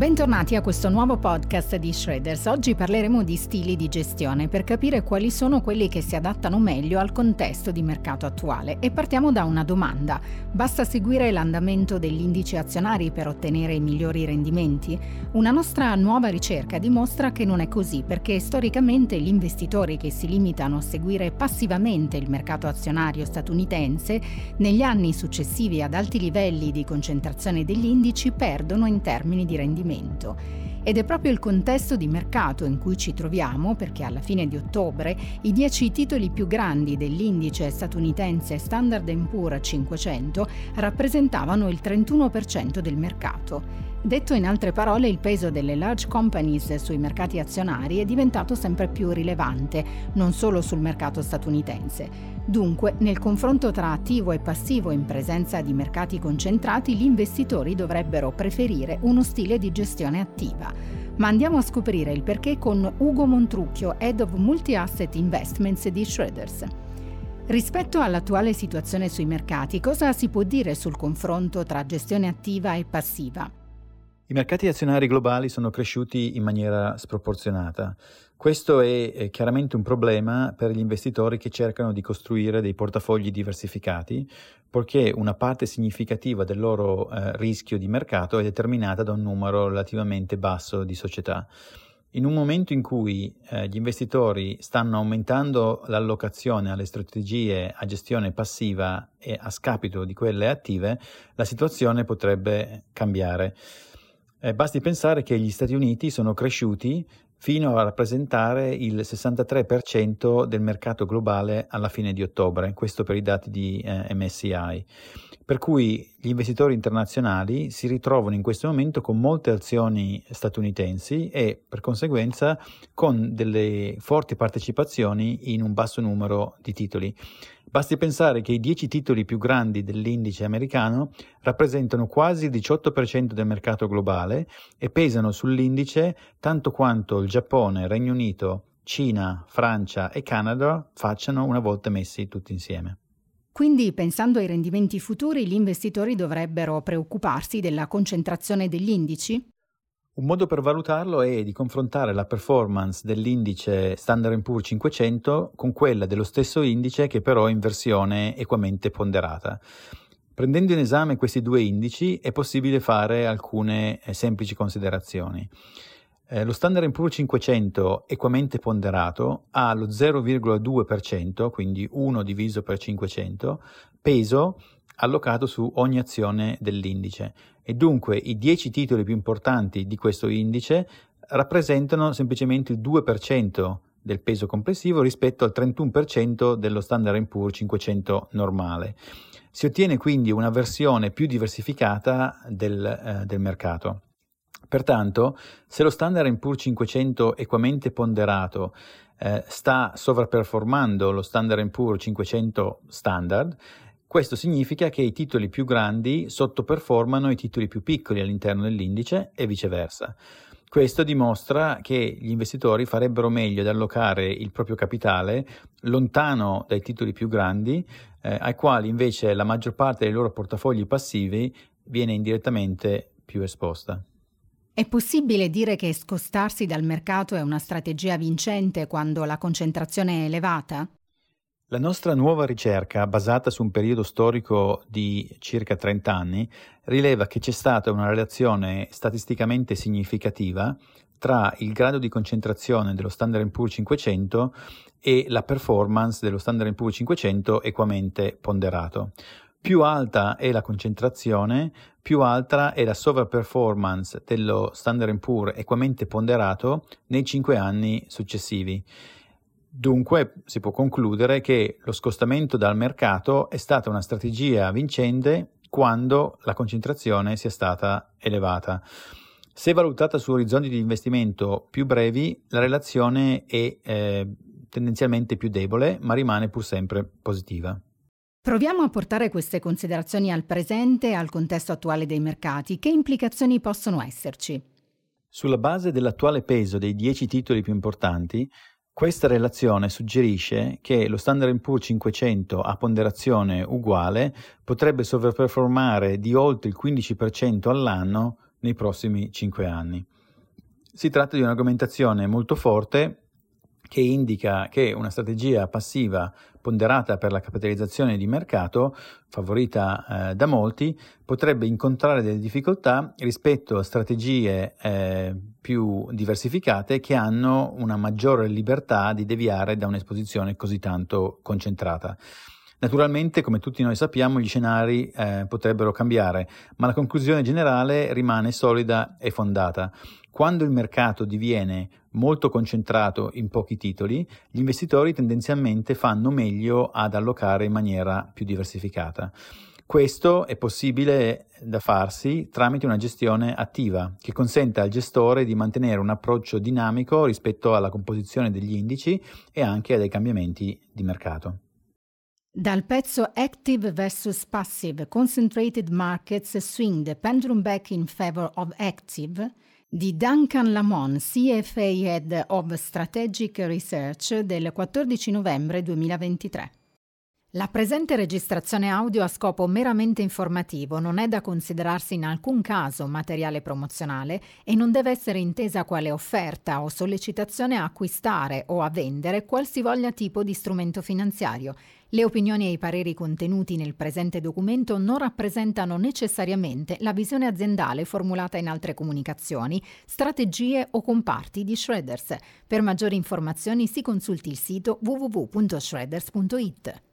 Bentornati a questo nuovo podcast di Shredders. Oggi parleremo di stili di gestione per capire quali sono quelli che si adattano meglio al contesto di mercato attuale e partiamo da una domanda. Basta seguire l'andamento degli indici azionari per ottenere i migliori rendimenti? Una nostra nuova ricerca dimostra che non è così perché storicamente gli investitori che si limitano a seguire passivamente il mercato azionario statunitense negli anni successivi ad alti livelli di concentrazione degli indici perdono in termini di rendimento rendimento. Ed è proprio il contesto di mercato in cui ci troviamo, perché alla fine di ottobre i 10 titoli più grandi dell'indice statunitense Standard Poor's 500 rappresentavano il 31% del mercato. Detto in altre parole, il peso delle large companies sui mercati azionari è diventato sempre più rilevante, non solo sul mercato statunitense. Dunque, nel confronto tra attivo e passivo in presenza di mercati concentrati, gli investitori dovrebbero preferire uno stile di gestione attiva. Ma andiamo a scoprire il perché con Ugo Montrucchio, Head of Multi-Asset Investments di Schroeders. Rispetto all'attuale situazione sui mercati, cosa si può dire sul confronto tra gestione attiva e passiva? I mercati azionari globali sono cresciuti in maniera sproporzionata. Questo è chiaramente un problema per gli investitori che cercano di costruire dei portafogli diversificati, poiché una parte significativa del loro eh, rischio di mercato è determinata da un numero relativamente basso di società. In un momento in cui eh, gli investitori stanno aumentando l'allocazione alle strategie a gestione passiva e a scapito di quelle attive, la situazione potrebbe cambiare. Eh, basti pensare che gli Stati Uniti sono cresciuti fino a rappresentare il 63% del mercato globale alla fine di ottobre, questo per i dati di eh, MSCI. Per cui gli investitori internazionali si ritrovano in questo momento con molte azioni statunitensi e per conseguenza con delle forti partecipazioni in un basso numero di titoli. Basti pensare che i 10 titoli più grandi dell'indice americano rappresentano quasi il 18% del mercato globale e pesano sull'indice tanto quanto il Giappone, Regno Unito, Cina, Francia e Canada facciano una volta messi tutti insieme. Quindi, pensando ai rendimenti futuri, gli investitori dovrebbero preoccuparsi della concentrazione degli indici? Un modo per valutarlo è di confrontare la performance dell'indice Standard Poor's 500 con quella dello stesso indice che però è in versione equamente ponderata. Prendendo in esame questi due indici è possibile fare alcune eh, semplici considerazioni. Eh, lo Standard Poor's 500 equamente ponderato ha lo 0,2%, quindi 1 diviso per 500, peso allocato su ogni azione dell'indice e dunque i 10 titoli più importanti di questo indice rappresentano semplicemente il 2% del peso complessivo rispetto al 31% dello Standard Poor's 500 normale. Si ottiene quindi una versione più diversificata del, eh, del mercato. Pertanto, se lo Standard Poor's 500 equamente ponderato eh, sta sovraperformando lo Standard Poor's 500 standard, questo significa che i titoli più grandi sottoperformano i titoli più piccoli all'interno dell'indice e viceversa. Questo dimostra che gli investitori farebbero meglio ad allocare il proprio capitale lontano dai titoli più grandi, eh, ai quali invece la maggior parte dei loro portafogli passivi viene indirettamente più esposta. È possibile dire che scostarsi dal mercato è una strategia vincente quando la concentrazione è elevata? La nostra nuova ricerca, basata su un periodo storico di circa 30 anni, rileva che c'è stata una relazione statisticamente significativa tra il grado di concentrazione dello Standard Poor's 500 e la performance dello Standard Poor's 500 equamente ponderato. Più alta è la concentrazione, più alta è la sovraperformance dello Standard Poor's equamente ponderato nei 5 anni successivi. Dunque si può concludere che lo scostamento dal mercato è stata una strategia vincente quando la concentrazione sia stata elevata. Se valutata su orizzonti di investimento più brevi, la relazione è eh, tendenzialmente più debole, ma rimane pur sempre positiva. Proviamo a portare queste considerazioni al presente e al contesto attuale dei mercati. Che implicazioni possono esserci? Sulla base dell'attuale peso dei 10 titoli più importanti, questa relazione suggerisce che lo Standard Poor's 500 a ponderazione uguale potrebbe sovraperformare di oltre il 15% all'anno nei prossimi 5 anni. Si tratta di un'argomentazione molto forte che indica che una strategia passiva ponderata per la capitalizzazione di mercato, favorita eh, da molti, potrebbe incontrare delle difficoltà rispetto a strategie eh, più diversificate che hanno una maggiore libertà di deviare da un'esposizione così tanto concentrata. Naturalmente, come tutti noi sappiamo, gli scenari eh, potrebbero cambiare, ma la conclusione generale rimane solida e fondata. Quando il mercato diviene molto concentrato in pochi titoli, gli investitori tendenzialmente fanno meglio ad allocare in maniera più diversificata. Questo è possibile da farsi tramite una gestione attiva che consente al gestore di mantenere un approccio dinamico rispetto alla composizione degli indici e anche ai cambiamenti di mercato. Dal pezzo Active vs Passive Concentrated Markets Swing the Pendulum Back in Favor of Active di Duncan Lamont, CFA Head of Strategic Research del 14 novembre 2023. La presente registrazione audio a scopo meramente informativo non è da considerarsi in alcun caso materiale promozionale e non deve essere intesa quale offerta o sollecitazione a acquistare o a vendere qualsivoglia tipo di strumento finanziario. Le opinioni e i pareri contenuti nel presente documento non rappresentano necessariamente la visione aziendale formulata in altre comunicazioni, strategie o comparti di Shredders. Per maggiori informazioni si consulti il sito www.shredders.it.